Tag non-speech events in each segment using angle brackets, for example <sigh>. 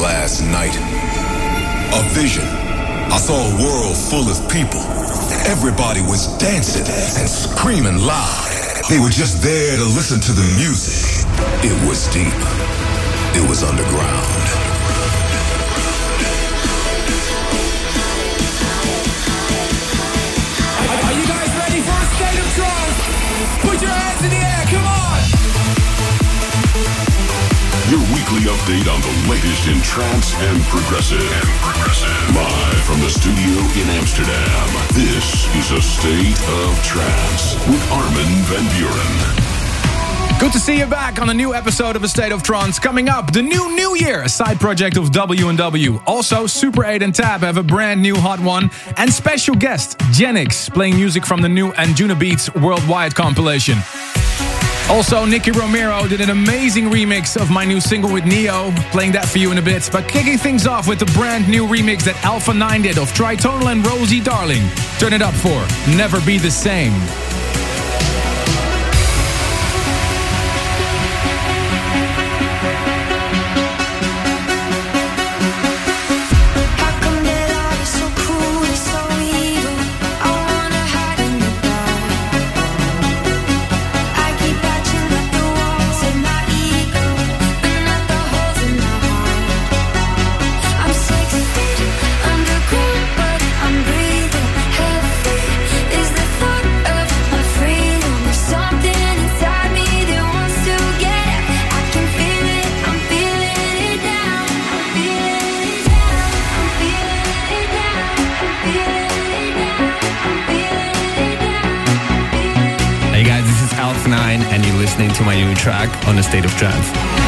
last night. A vision. I saw a world full of people. Everybody was dancing and screaming loud. They were just there to listen to the music. It was deep. It was underground. Are you guys ready for a state of trance? Put your hands in the air, come on! Your weekly update on the latest in trance and progressive. And progressive. Live from the studio in Amsterdam. This is a state of trance with Armin van Buuren. Good to see you back on a new episode of A State of Trance. Coming up, the new New Year, a side project of W&W. Also, Super 8 and Tab have a brand new hot one. And special guest, Genix, playing music from the new Anjunabeats Worldwide compilation. Also, Nicky Romero did an amazing remix of my new single with Ne-Yo. Playing that for you in a bit. But kicking things off with the brand new remix that Alpha 9 did of Tritonal and Rosie Darling. Turn it up for Never Be the Same. Track on the State of Trance.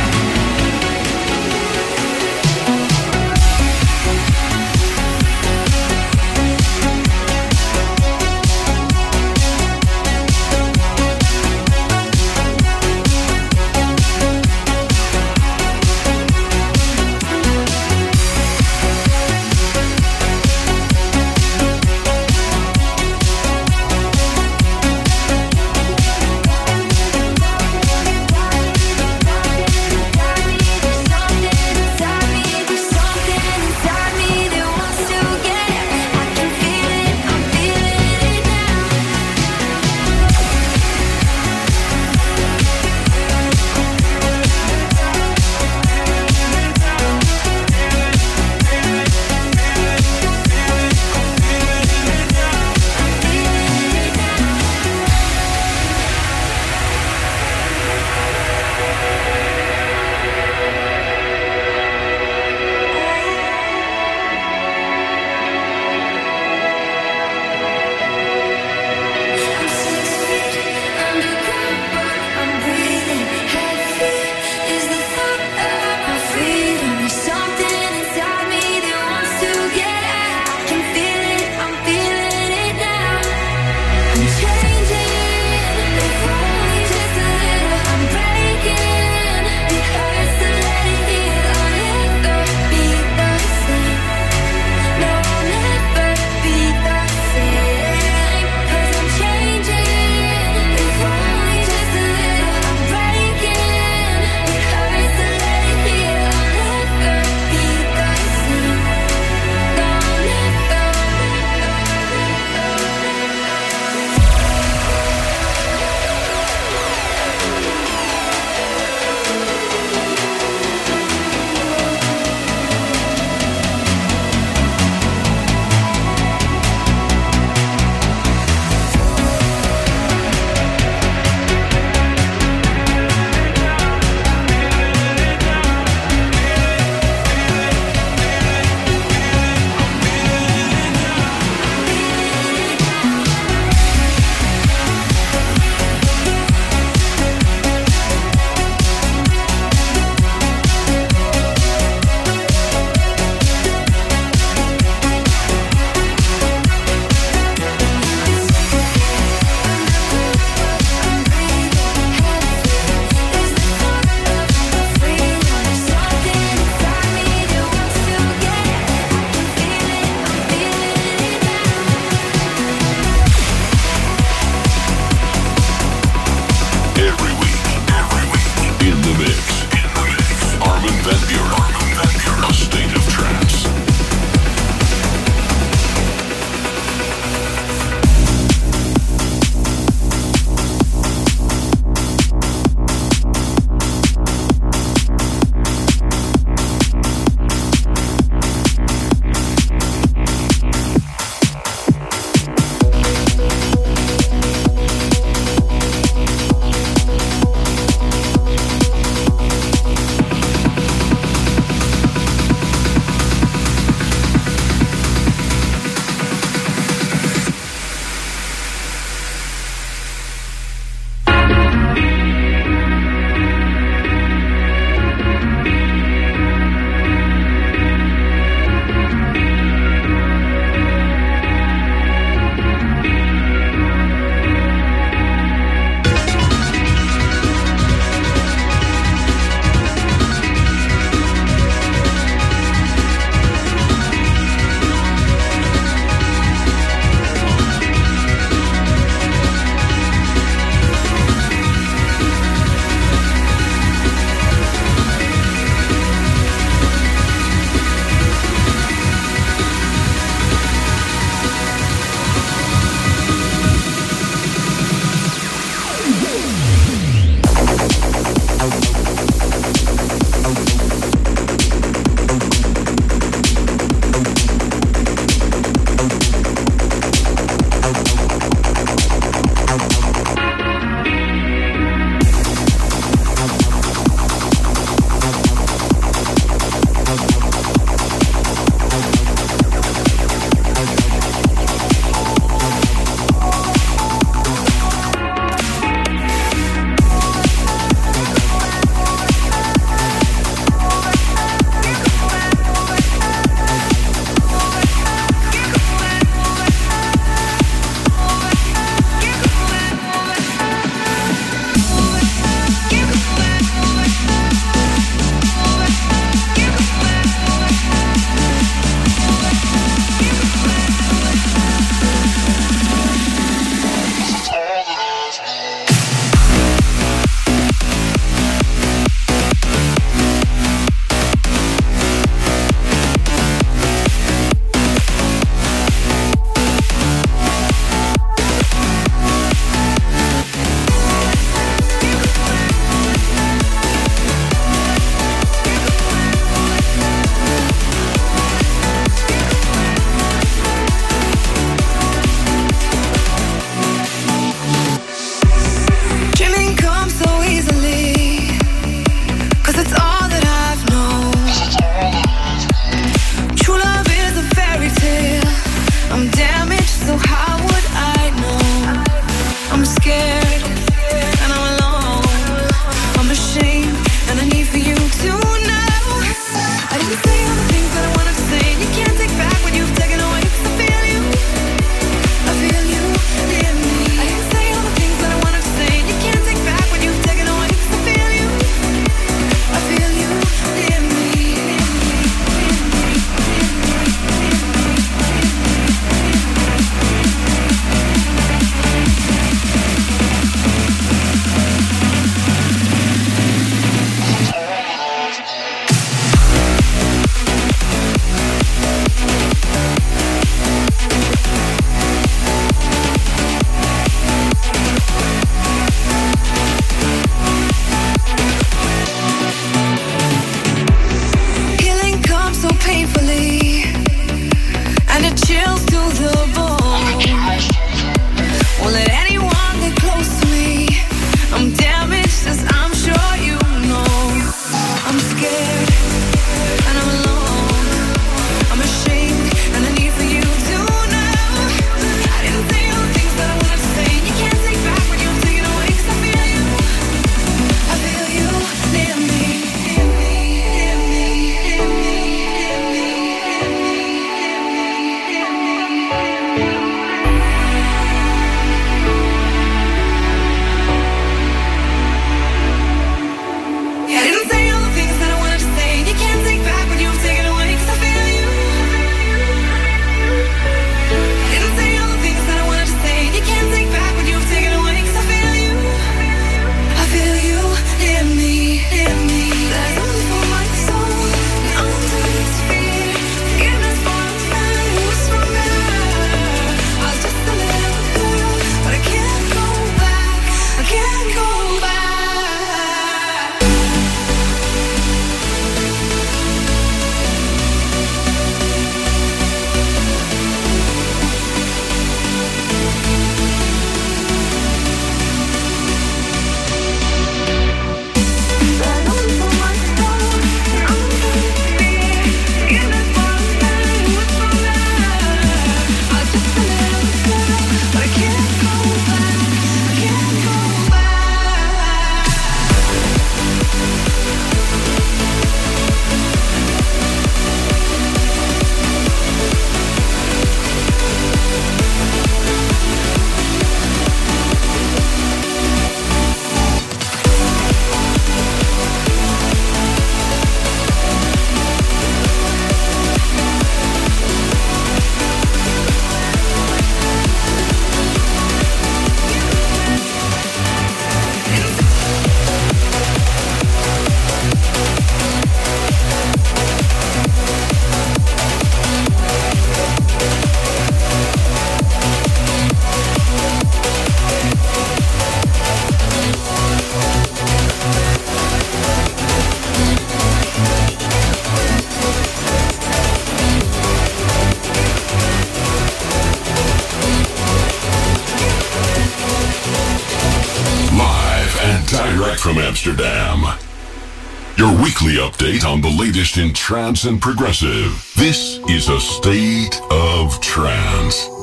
Latest in trance and progressive. This is a state of trance.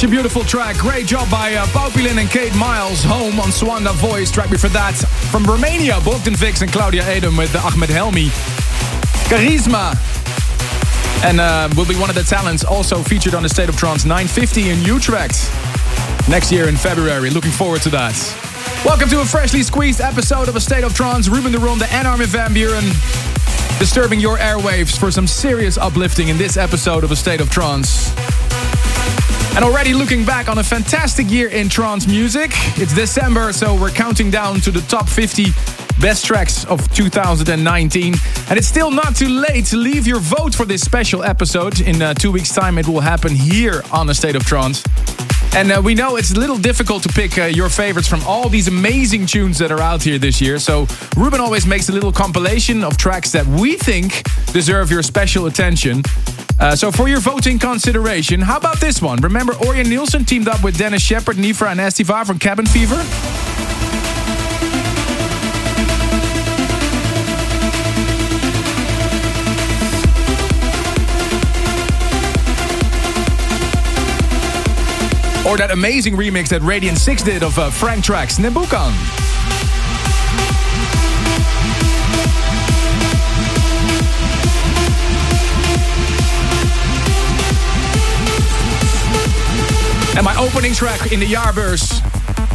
Such a beautiful track. Great job by uh, Papulin and Kate Miles. Home on Suanda Voice. Track before that from Romania, Bogdan Vix and Claudiu Adam with Ahmed Helmy. Karizma. And uh, will be one of the talents also featured on the State of Trance 950 in Utrecht next year in February. Looking forward to that. Welcome to a freshly squeezed episode of A State of Trance. Ruben de Ronde and Armin van Buuren disturbing your airwaves for some serious uplifting in this episode of A State of Trance. And already looking back on a fantastic year in trance music. It's December, so we're counting down to the top 50 best tracks of 2019. And it's still not too late to leave your vote for this special episode. In uh, two weeks' time, it will happen here on the State of Trance. And uh, we know it's a little difficult to pick uh, your favorites from all these amazing tunes that are out here this year. So Ruben always makes a little compilation of tracks that we think deserve your special attention. Uh, so for your voting consideration, how about this one? Remember Ørjan Nilsen teamed up with Dennis Sheperd, Nifra and Estiva from Cabin Fever? Or that amazing remix that Radion6 did of uh, Frank Trax, Nebukan. And my opening track in the Jaarbeurs,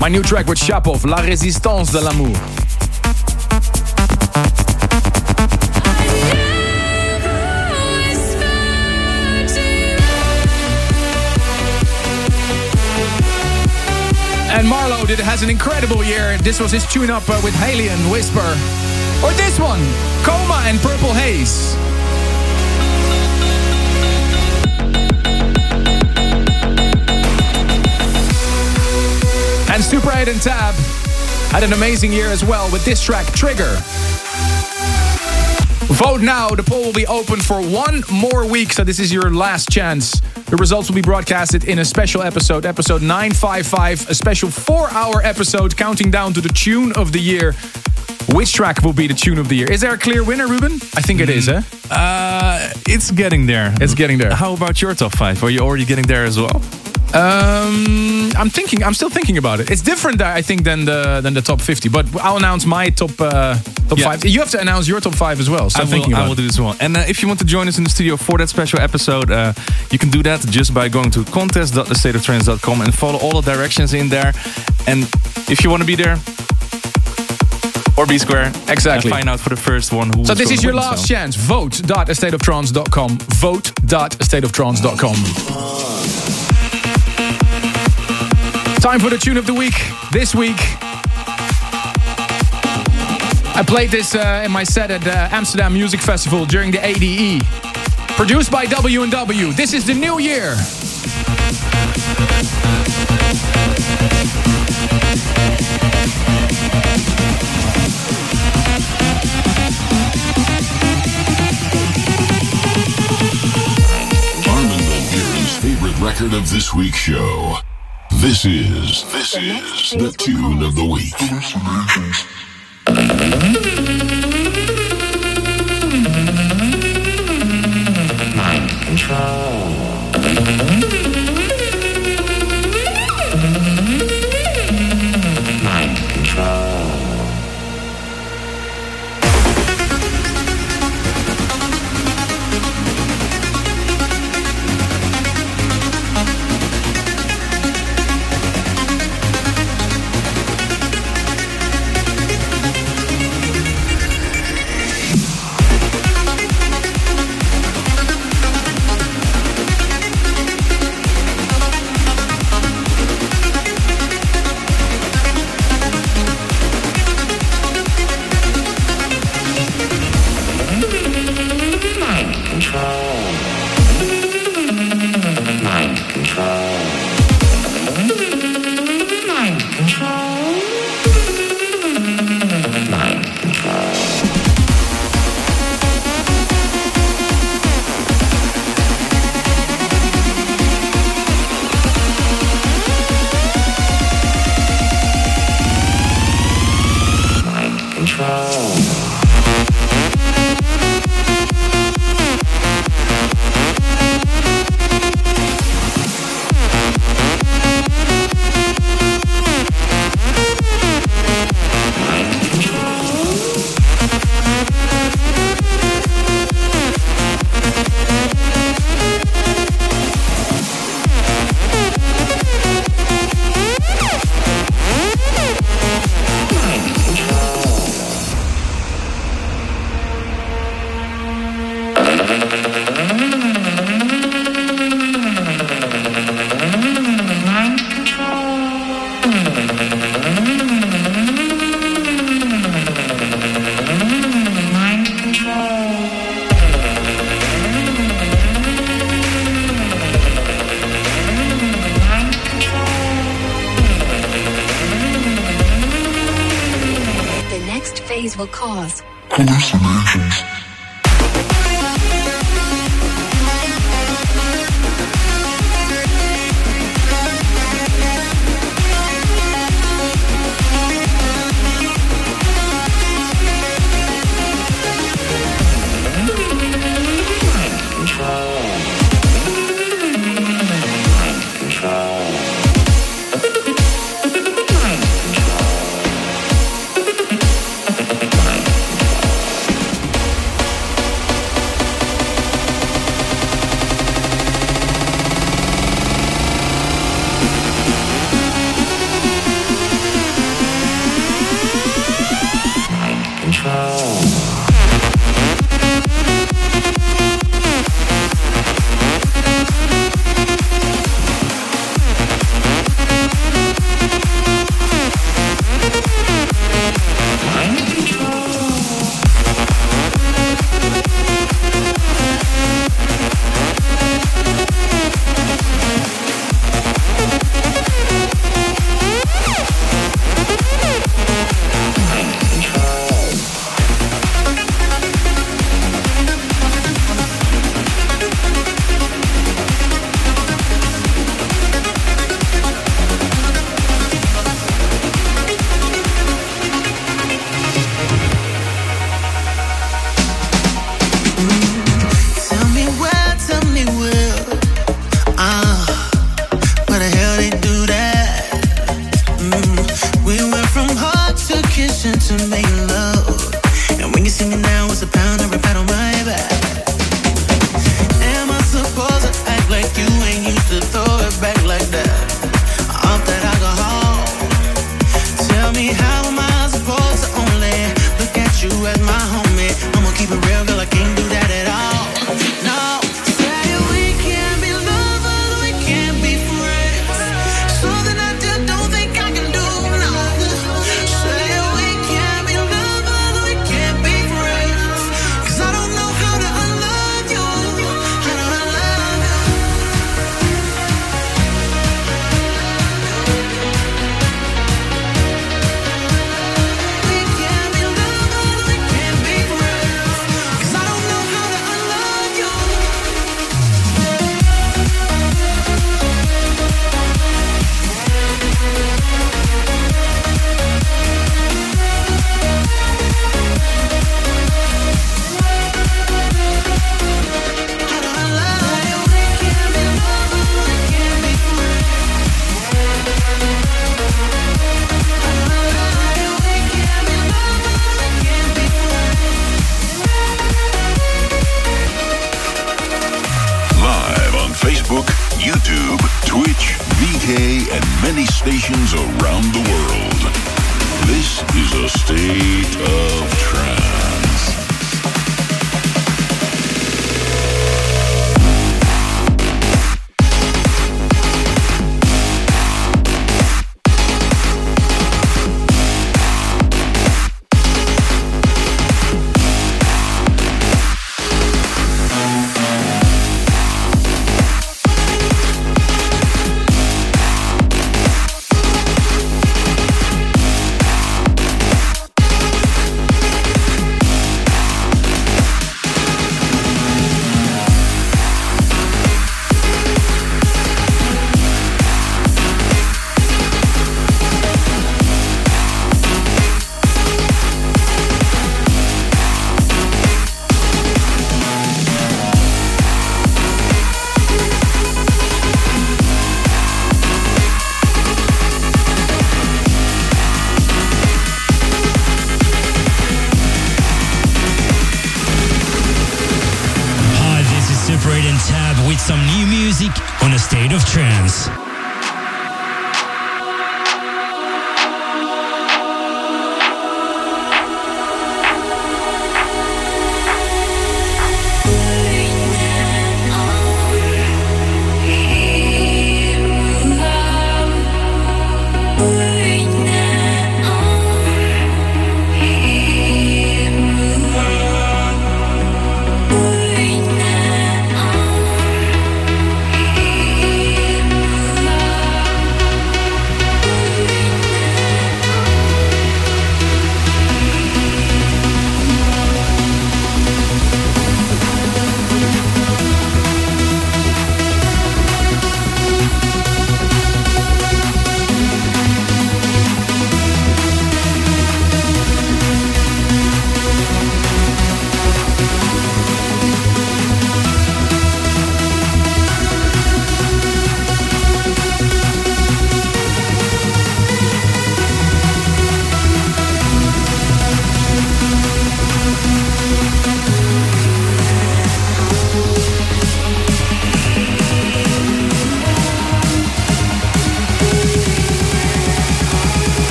my new track with Shapov, La Résistance de l'amour. And MaRLo did has an incredible year. This was his tune-up uh, with Halion Whisper. Or this one, Coma and Purple Haze. And Super 8 and Tab had an amazing year as well with this track, Trigger. Vote now. The poll will be open for one more week, so this is your last chance. The results will be broadcasted in a special episode, episode 955, a special four hour episode counting down to the tune of the year. Which track will be the tune of the year? Is there a clear winner, Ruben? I think it is, eh? Uh, it's getting there. It's getting there. How about your top five? Are you already getting there as well? Um, I'm thinking. I'm still thinking about it. It's different, I think, than the than the top 50. But I'll announce my top uh, top Yeah. five. You have to announce your top five as well. So I I'm will, thinking I will do this one. And uh, if you want to join us in the studio for that special episode, uh, you can do that just by going to contest.thestateoftrance.com and follow all the directions in there. And if you want to be there, or B square, Exactly. find out for the first one who. So this is your last chance. Vote.astateoftrance.com. Vote.astateoftrance.com. Time for the tune of the week. This week, I played this uh, in my set at uh, Amsterdam Music Festival during the ADE. Produced by W&W. This is the new year. Armin Van favorite record of this week's show. This is this is the tune of the week. Mind control.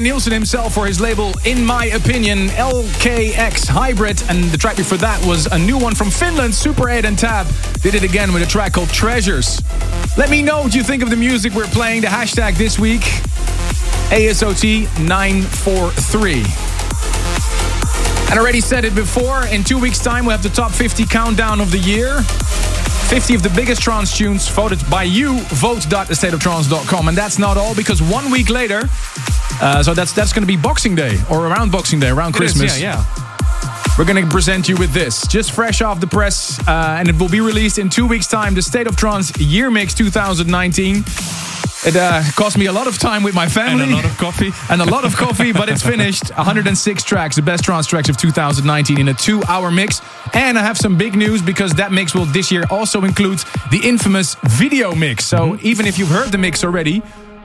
Nilsen himself for his label In My Opinion, LKX Hybrid. And the track before that was a new one from Finland, Super 8 and Tab. Did it again with a track called Treasures. Let me know what you think of the music we're playing. The hashtag this week, ASOT943. And I already said it before, in two weeks' time we have the top 50 countdown of the year. 50 of the biggest trance tunes voted by you, vote.thestateoftrance.com. And that's not all, because one week later, uh, so that's that's going to be Boxing Day, or around Boxing Day, around It is, Christmas. yeah, yeah. We're going to present you with this, just fresh off the press, uh, and it will be released in two weeks' time. The State of Trance Year Mix 2019. It uh, cost me a lot of time with my family. And a lot of coffee. <laughs> and a lot of coffee, but it's finished. <laughs> 106 tracks, the best trance tracks of 2019 in a two hour mix. And I have some big news because that mix will this year also include the infamous video mix. So even if you've heard the mix already,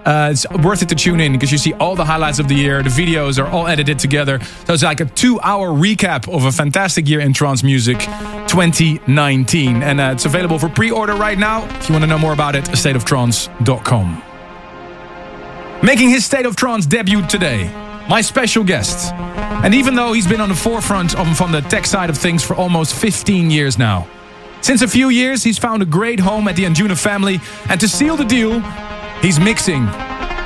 uh, it's worth it to tune in because you see all the highlights of the year. The videos are all edited together. So it's like a two hour recap of a fantastic year in trance music 2019. And uh, it's available for pre order right now. If you want to know more about it, stateoftrance.com. Making his State of Trance debut today, my special guest. And even though he's been on the forefront of, from the tech side of things for almost 15 years now, since a few years he's found a great home at the Anjuna family, and to seal the deal, he's mixing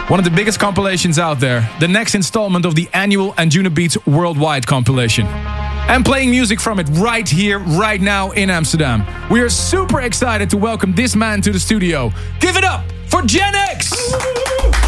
one of the biggest compilations out there, the next installment of the annual Anjunabeats Worldwide compilation. And playing music from it right here, right now in Amsterdam. We are super excited to welcome this man to the studio. Give it up for Genix!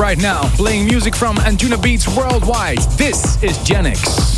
Right now playing music from Anjunabeats worldwide. This is Genix.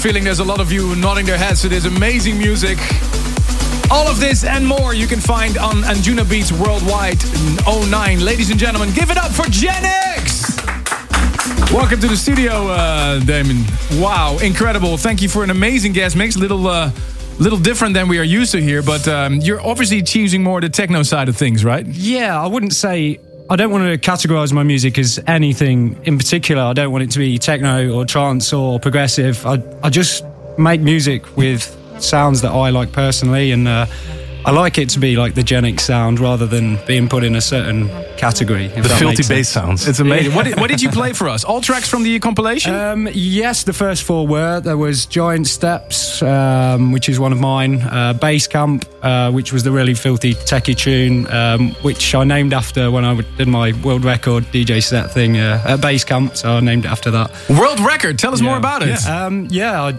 Feeling there's a lot of you nodding their heads to this amazing music. All of this and more you can find on Anjunabeats Worldwide 09. Ladies and gentlemen, give it up for Genix! Welcome to the studio, uh, Damon. Wow, incredible. Thank you for an amazing guest mix. A little, uh, little different than we are used to here, but um, you're obviously choosing more the techno side of things, right? Yeah, I wouldn't say. I don't want to categorize my music as anything in particular. I don't want it to be techno or trance or progressive. I, I just make music with sounds that I like personally, and uh, I like it to be like the Genix sound rather than being put in a certain category. The filthy bass sounds. It's amazing. <laughs> what, did, what did you play for us? All tracks from the compilation? Um, yes, the first four were. There was Giant Steps, um, which is one of mine. Uh, Bass Camp, uh, which was the really filthy techie tune, um, which I named after when I did my world record DJ set thing uh, at Bass Camp. So I named it after that. World record. Tell us more about it. Um, yeah, I,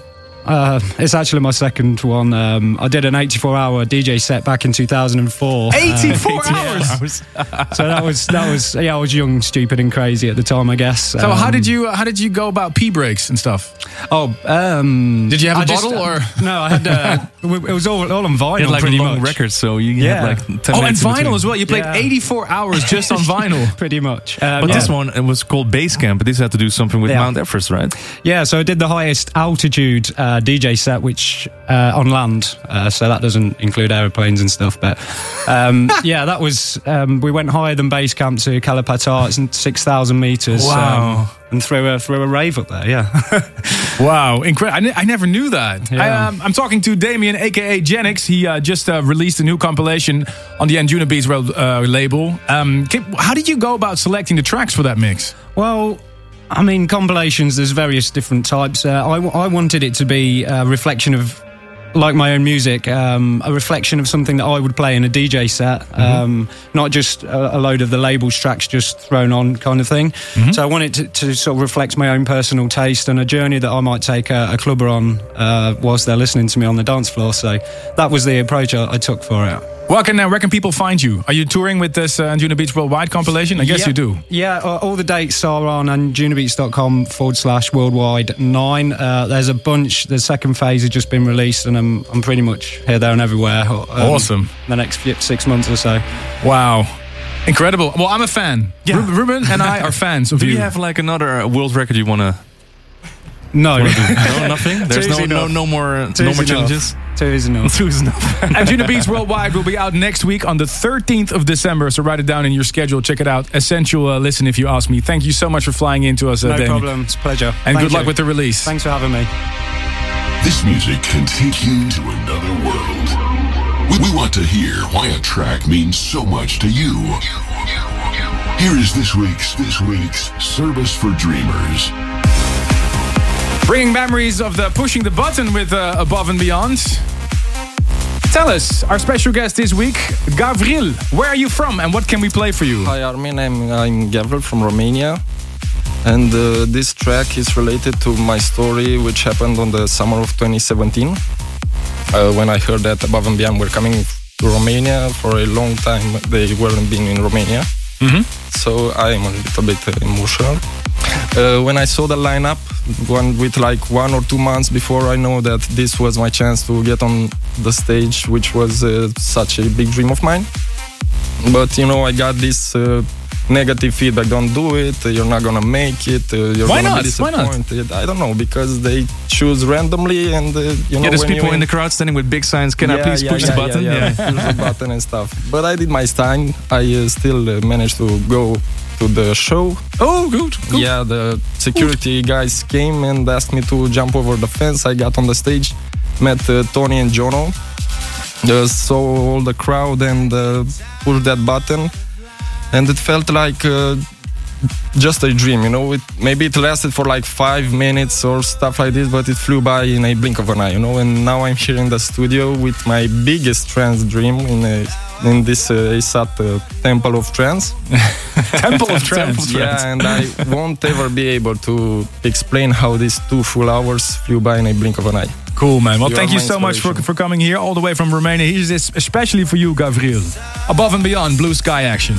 uh, it's actually my second one. Um, I did an 84 hour DJ set back in 2004. 84 <laughs> Uh, hours. <laughs> so that was that was yeah. I was young, stupid, and crazy at the time, I guess. So how did you how did you go about P breaks and stuff? Oh, um, Did you have a I just- bottle or? <laughs> no? I had. Uh, it was all all on vinyl, You had like pretty long much. records, so you Yeah. had like 10 Oh, and vinyl as well. You played Yeah. 84 hours just on vinyl. Pretty much. Um, But yeah. this one it was called Base Camp, but this had to do something with Yeah. Mount Everest, right? Yeah, so I did the highest altitude uh, DJ set, which uh, on land. Uh, so that doesn't include aeroplanes and stuff. But um, <laughs> yeah, that was. Um, we went higher than base camp to Kala Patthar. It's six thousand meters. Wow. um, and threw a threw a rave up there. Yeah. <laughs> Wow, incredible! I, never knew that. Yeah. I, um, I'm talking to Damien, aka Genix. He uh, just uh, released a new compilation on the Anjunabeats uh, label. Um, how did you go about selecting the tracks for that mix? Well, I mean, compilations, there's various different types. Uh, I, I wanted it to be a reflection of, like my own music, um, a reflection of something that I would play in a DJ set, um, not just a, a load of the label's tracks just thrown on kind of thing. So I wanted to, to sort of reflect my own personal taste and a journey that I might take a, a clubber on uh, whilst they're listening to me on the dance floor. So that was the approach I, I took for it. Well, can, uh, where can people find you? Are you touring with this uh, Anjunabeats Worldwide compilation? I guess Yeah. you do. Yeah, uh, all the dates are on anjunabeats.com forward slash worldwide nine. Uh, there's a bunch. The second phase has just been released, and I'm, I'm pretty much here, there, and everywhere. um, Awesome. The next few, six months or so. Wow, incredible. Well, I'm a fan. Yeah. Ruben and I are fans of Do you. Do you have like another world record you want to No, <laughs> No, nothing. There's no, no no more Two's no more enough. challenges. Two is enough. <laughs> Two's enough. <laughs> Anjunabeats Worldwide will be out next week on the 13th of December. So write it down in your schedule. Check it out. Essential uh, listen if you ask me. Thank you so much for flying in to us, uh, No Damien. problem. It's a pleasure. And Thank good luck with the release. Thanks for having me. This music can take you to another world. We, we want to hear why a track means so much to you. Here is this week's this week's service for dreamers. Bringing memories of the pushing the button with uh, Above and Beyond. Tell us, our special guest this week, Gavril. Where are you from and what can we play for you? Hi Armin, I'm, I'm Gavril from Romania. And uh, this track is related to my story, which happened on the summer of 2017. Uh, when I heard that Above and Beyond were coming to Romania for a long time, they weren't been in Romania. So I'm a little bit uh, emotional. Uh, when I saw the lineup, one with like one or two months before I know that this was my chance to get on the stage, which was uh, such a big dream of mine. But you know, I got this uh, negative feedback. Don't do it. You're not gonna make it. uh, You're Why gonna not? be Why not? disappointed. I don't know because they choose randomly, and uh, you know Yeah, there's when people in the crowd standing with big signs. Can I please yeah, push yeah, the button? Yeah, yeah. push the button and stuff. But I did my time. I uh, still uh, managed to go to the show. Oh, good. good. Yeah, the security guys came and asked me to jump over the fence. I got on the stage, met uh, Tony and Jono, uh, saw all the crowd and uh, pushed that button, and it felt like. Uh, just a dream, you know. It, maybe it lasted for like five minutes or stuff like this, but it flew by in a blink of an eye, you know. And now I'm here in the studio with my biggest trance dream in a, in this uh, ASOT uh, Temple of Trance. <laughs> Temple of <laughs> Trance. Yeah, and I won't ever be able to explain how these two full hours flew by in a blink of an eye. Cool, man. Well, You thank you so much for, for coming here all the way from Romania. Here's this especially for you, Gavril. Above and Beyond, Blue Sky Action.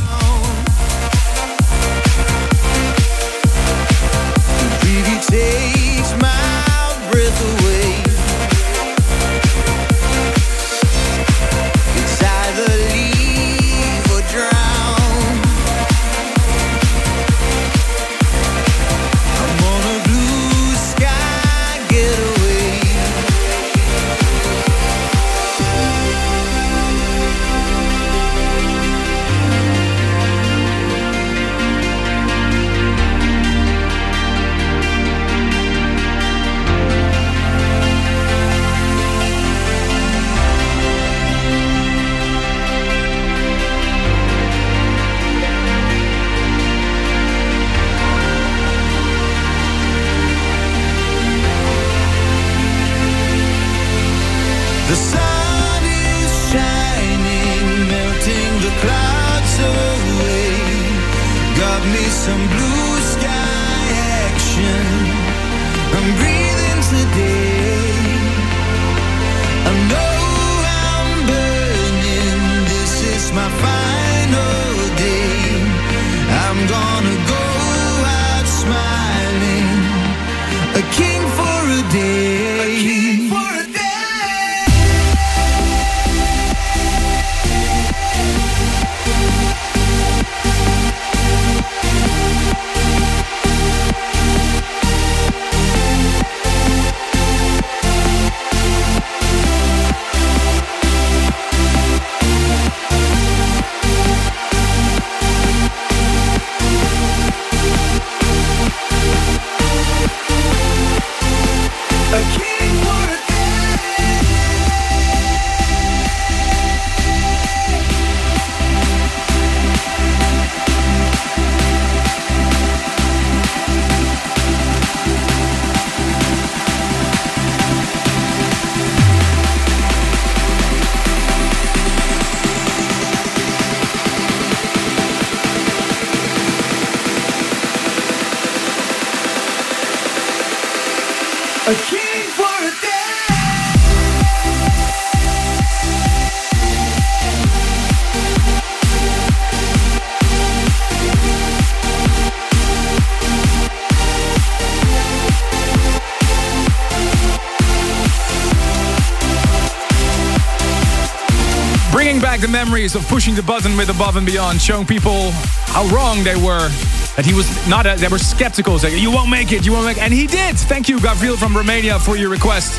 Memories of pushing the button with Above and Beyond, showing people how wrong they were. That he was not, a, they were skeptical, saying, You won't make it, you won't make it. And he did. Thank you, Gavril from Romania, for your request.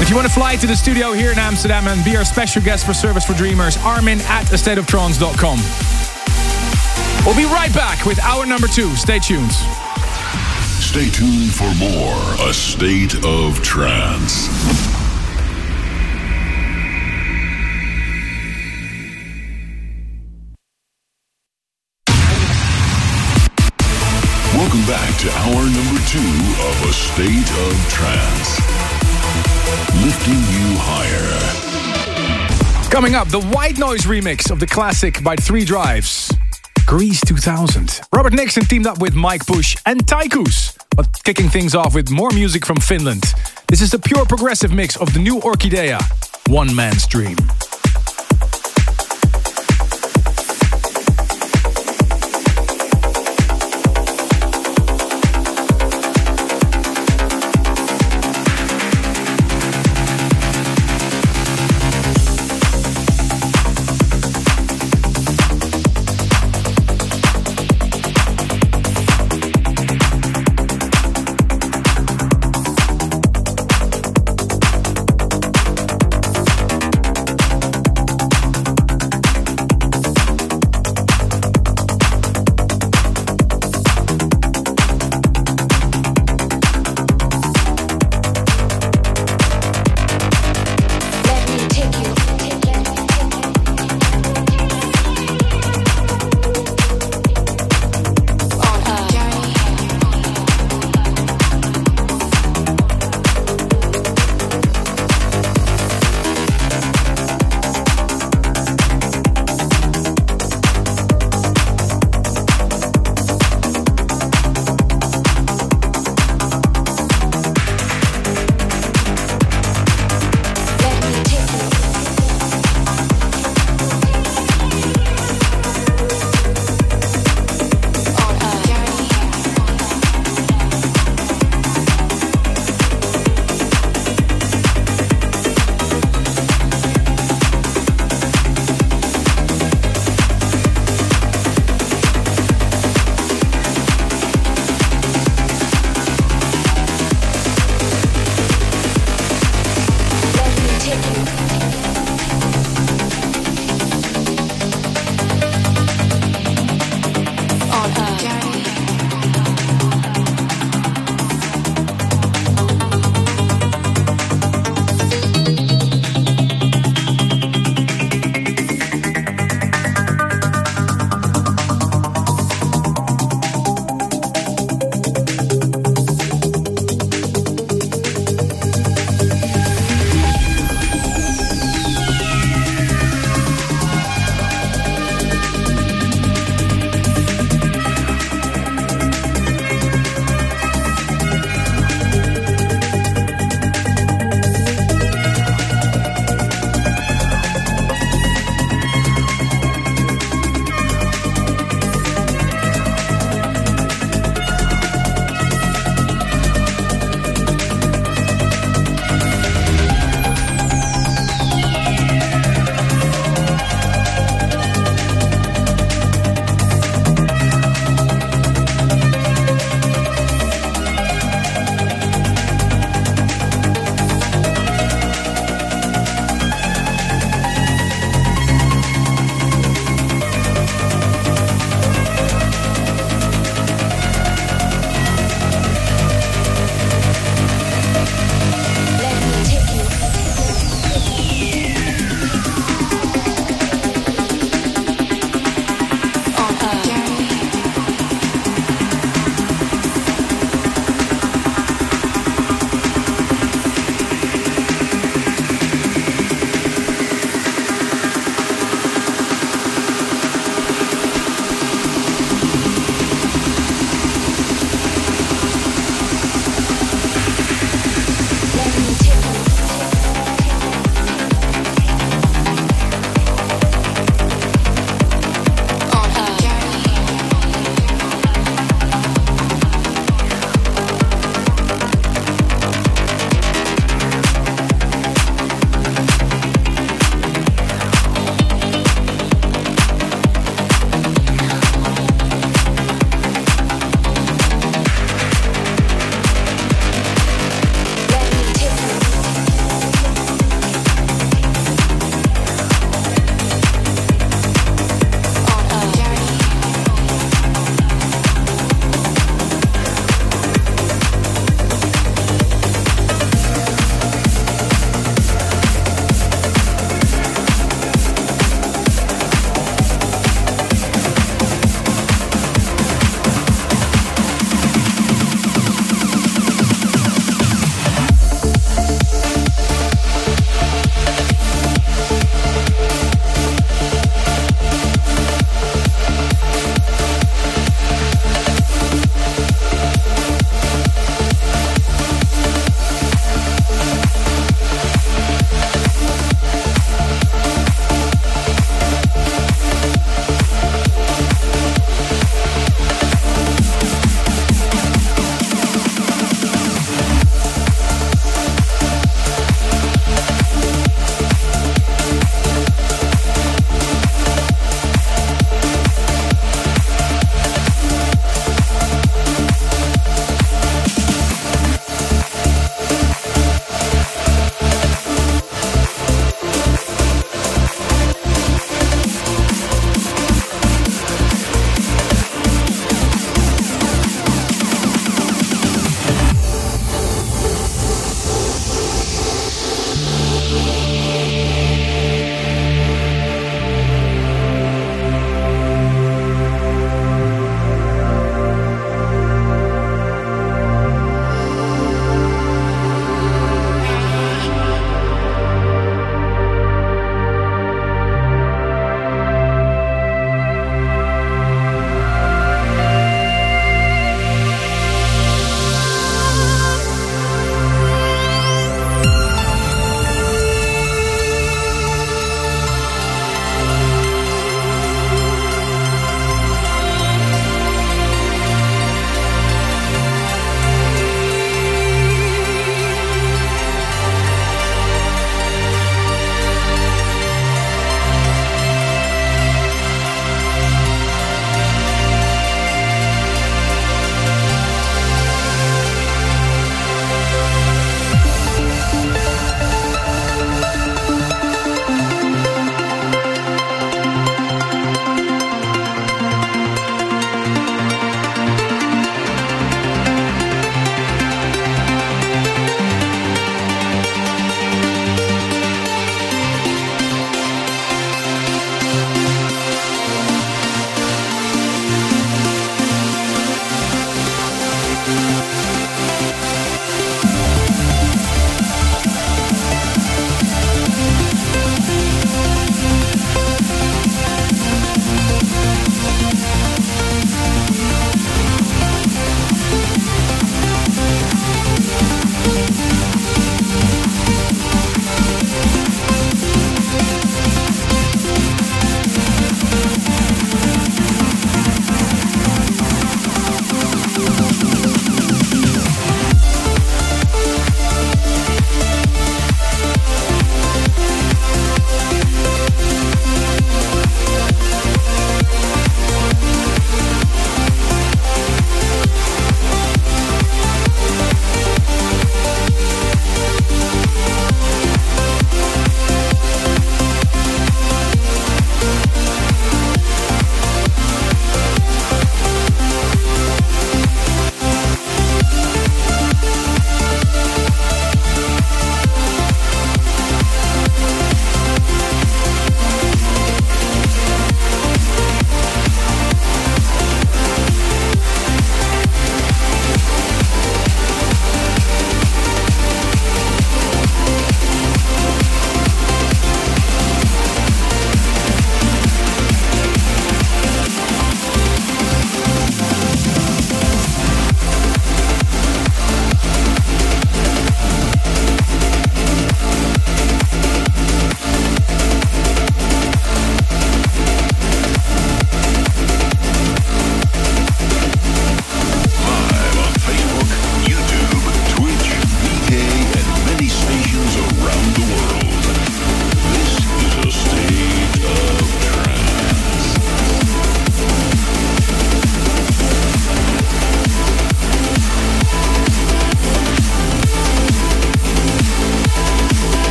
If you want to fly to the studio here in Amsterdam and be our special guest for Service for Dreamers, Armin at astateoftrance.com. We'll be right back with hour number two. Stay tuned. Stay tuned for more A State of Trance. To hour number two of A State of Trance. Lifting you higher. Coming up, the white noise remix of the classic by Three Drives. Greece 2000. Robert Nickson teamed up with M.I.K.E. Push and Tycoos, but kicking things off with more music from Finland. This is the pure progressive mix of the new Orkidea, One Man's Dream.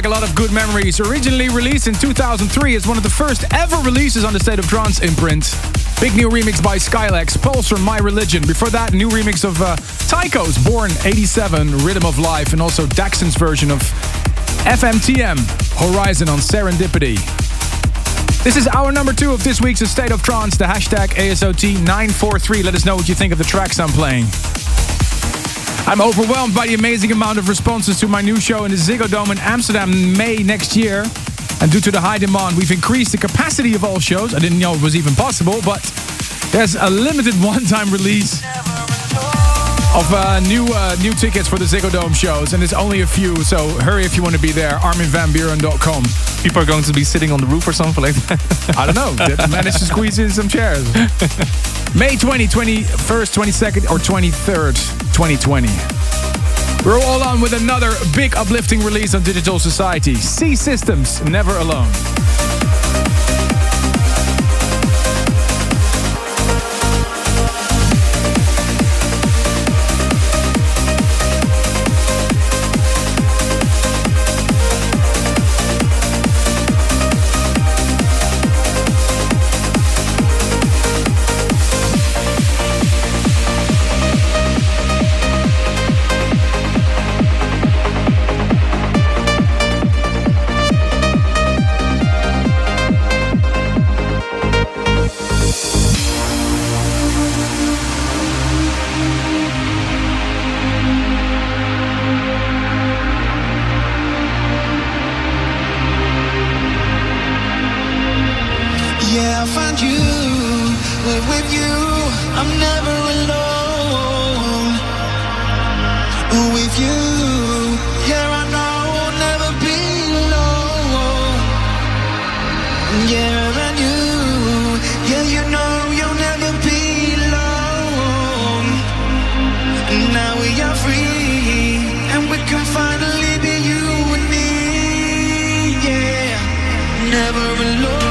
Back a lot of good memories. Originally released in 2003 as one of the first ever releases on the State of Trance imprint. Big new remix by Skylex, Pulser, My Religion. Before that, new remix of uh, Tycoos Born 87, Rhythm of Life, and also Daxson's version of AMTM, Horizon on Serendipity. This is our number two of this week's State of Trance, the hashtag ASOT943. Let us know what you think of the tracks I'm playing. I'm overwhelmed by the amazing amount of responses to my new show in the Ziggo Dome in Amsterdam May next year. And due to the high demand, we've increased the capacity of all shows. I didn't know it was even possible, but there's a limited <laughs> one-time release of uh, new uh, new tickets for the Ziggo Dome shows, and there's only a few. So hurry if you want to be there. ArminVanBuuren.com. People are going to be sitting on the roof or something like that. <laughs> I don't know. They <laughs> managed to squeeze in some chairs. May 20, 21st, 22nd, or 23rd, 2020. We're all on with another big uplifting release on Digital Society. C-Systems, Never Alone. Never alone.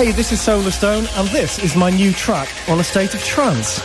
Hey, this is Solarstone, and this is my new track on a state of trance.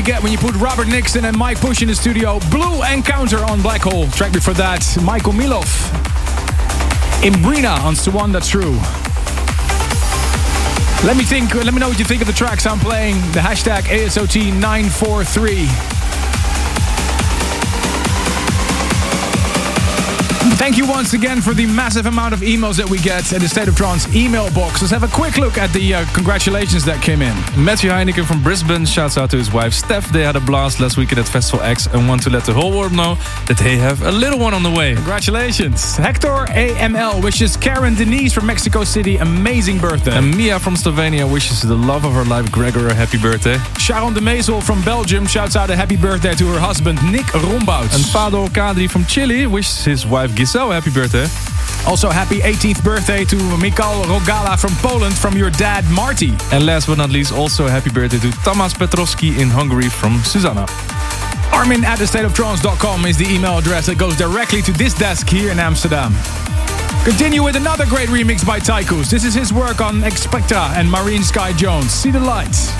You get when you put Robert Nickson and M.I.K.E. Push in the studio. Blue Encounter on Black Hole. Track before that, Michael Milov. Imbrina on Suanda True. Let me think. Let me know what you think of the tracks I'm playing. The hashtag ASOT943. Thank you once again for the massive amount of emails that we get in the State of Trance email box. Let's have a quick look at the uh, congratulations that came in. Matthew Heineken from Brisbane shouts out to his wife Steph. They had a blast last weekend at Festival X and want to let the whole world know that they have a little one on the way. Congratulations. Hector AML wishes Karen Denise from Mexico City amazing birthday. And Mia from Slovenia wishes the love of her life Gregor a happy birthday. Sharon de Mezel from Belgium shouts out a happy birthday to her husband Nick Rombouts. And Fado Kadri from Chile wishes his wife Giselle a happy birthday. Also, happy 18th birthday to Mikal Rogala from Poland from your dad Marty. And last but not least, also a happy birthday to Tamas Petrovski in Hungary from Susanna. Armin at thestateoftrance.com is the email address that goes directly to this desk here in Amsterdam. Continue with another great remix by Tycoos. This is his work on Xpectra and Maureen Sky Jones. See the lights.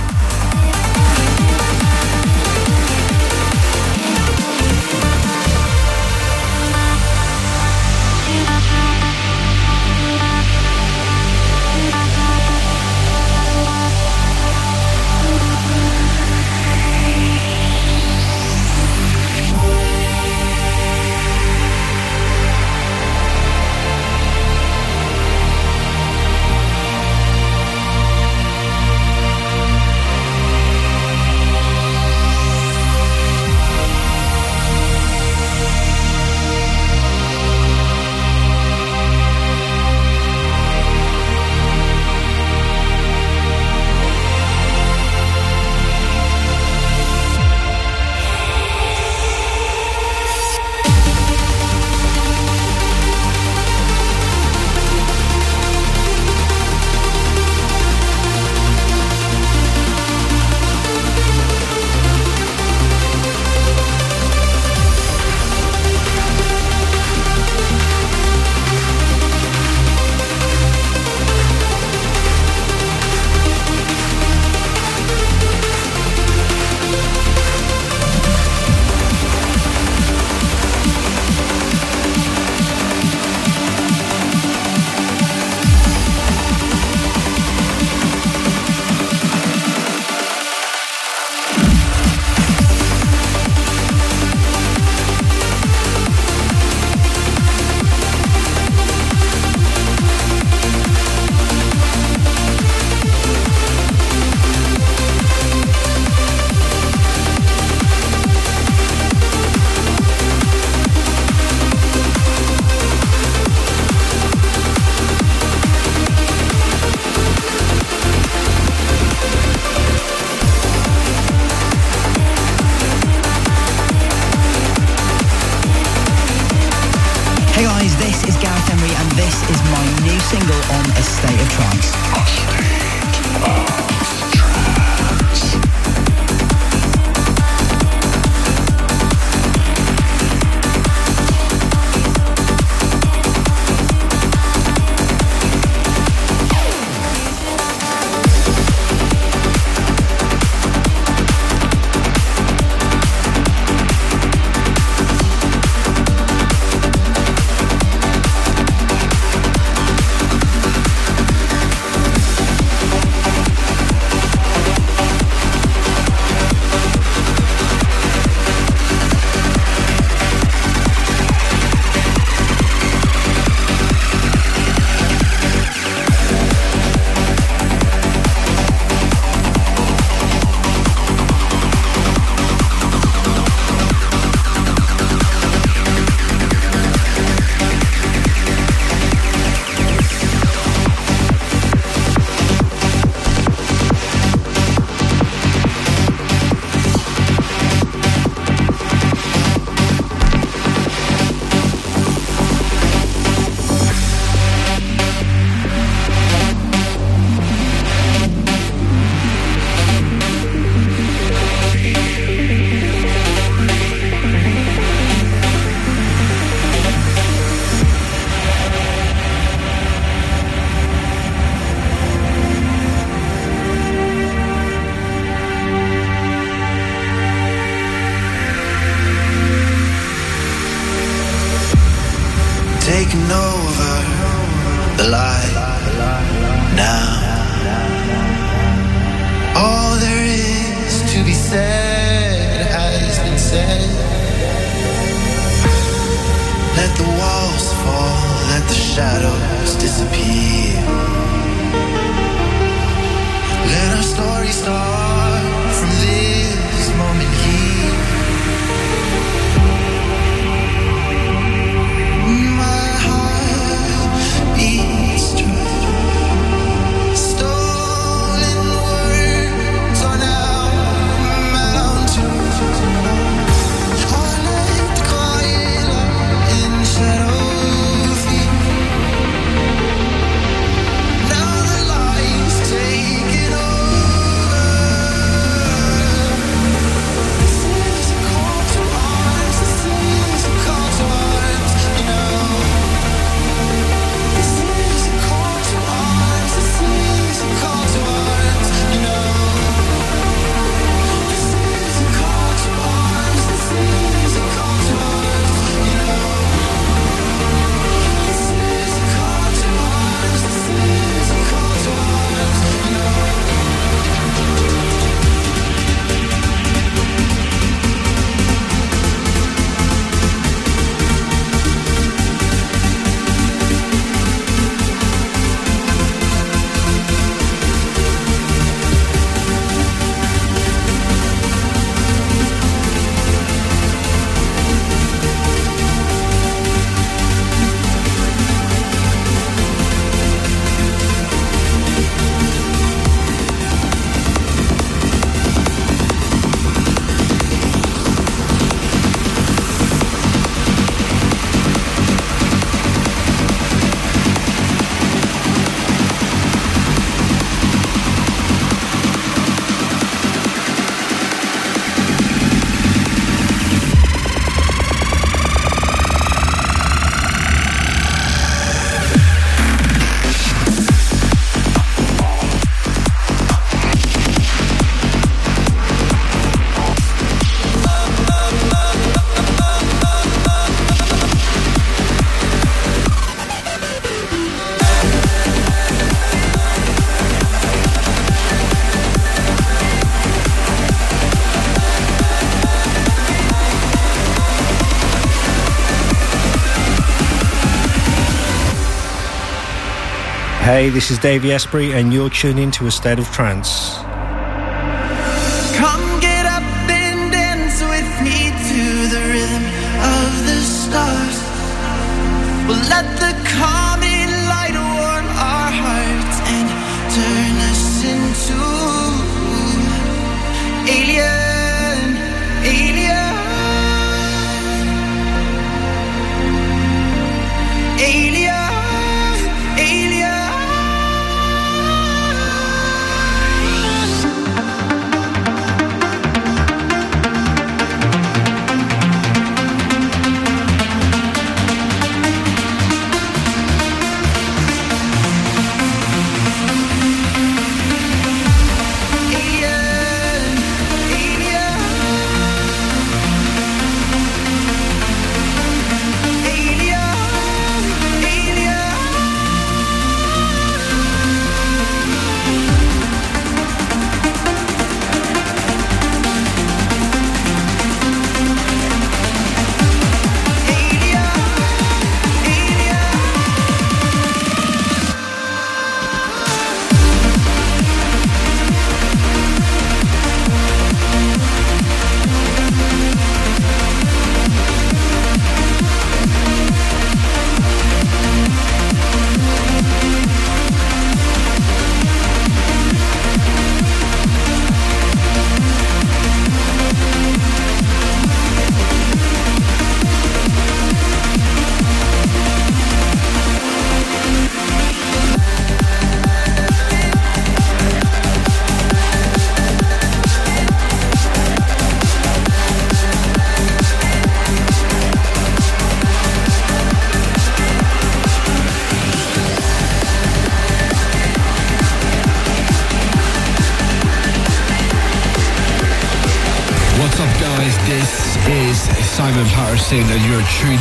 Hey, This is Davey Asprey, and you're tuning to A State of Trance.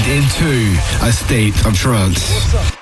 into a state of trance.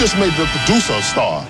just made the producer a star.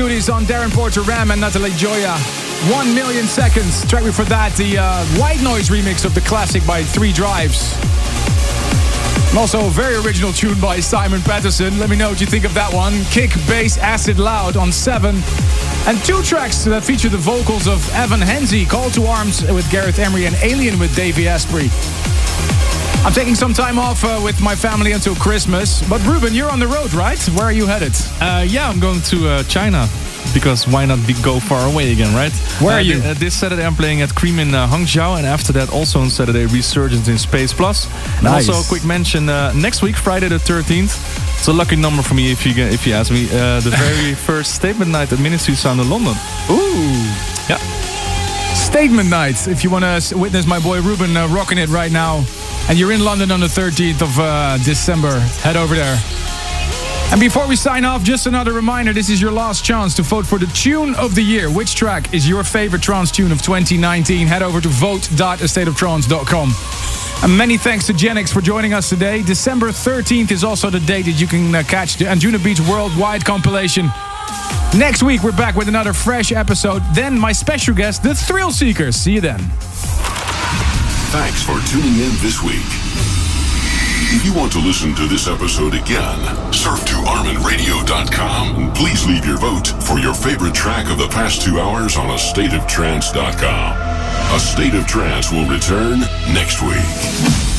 duties on Darren Porter Ram and Natalie Gioia. One million seconds. Track before that, the uh, White Noise remix of the classic by Three Drives. And also a very original tune by Simon Patterson. Let me know what you think of that one. Kick, bass, acid, loud on seven. And two tracks that feature the vocals of Evan Henzi, Call to Arms with Gareth Emery and Alien with Davey Asprey. I'm taking some time off uh, with my family until Christmas. But Ruben, you're on the road, right? Where are you headed? Uh, yeah, I'm going to uh, China because why not be, go far away again, right? Where Uh, are you? thi- uh, this Saturday I'm playing at Cream in uh, Hangzhou, and after that also on Saturday Resurgence in Space Plus. And Nice. also a quick mention: uh, next week, Friday the 13th. It's a lucky number for me if you if you ask me. Uh, the <laughs> very first statement night at Ministry Sound in London. Ooh. Yeah. Statement night. If you want to witness my boy Ruben uh, rocking it right now, and you're in London on the 13th of uh, December, head over there. And before we sign off, just another reminder this is your last chance to vote for the tune of the year. Which track is your favorite trance tune of 2019? Head over to vote.astateoftrance.com. And many thanks to Genix for joining us today. December 13th is also the date that you can uh, catch the Anjunabeats Worldwide compilation. Next week, we're back with another fresh episode. Then, my special guest, the Thrillseekers. See you then. Thanks for tuning in this week. If you want to listen to this episode again, surf to ArminRadio.com and please leave your vote for your favorite track of the past two hours on AstateOfTrance.com. A State of Trance will return next week.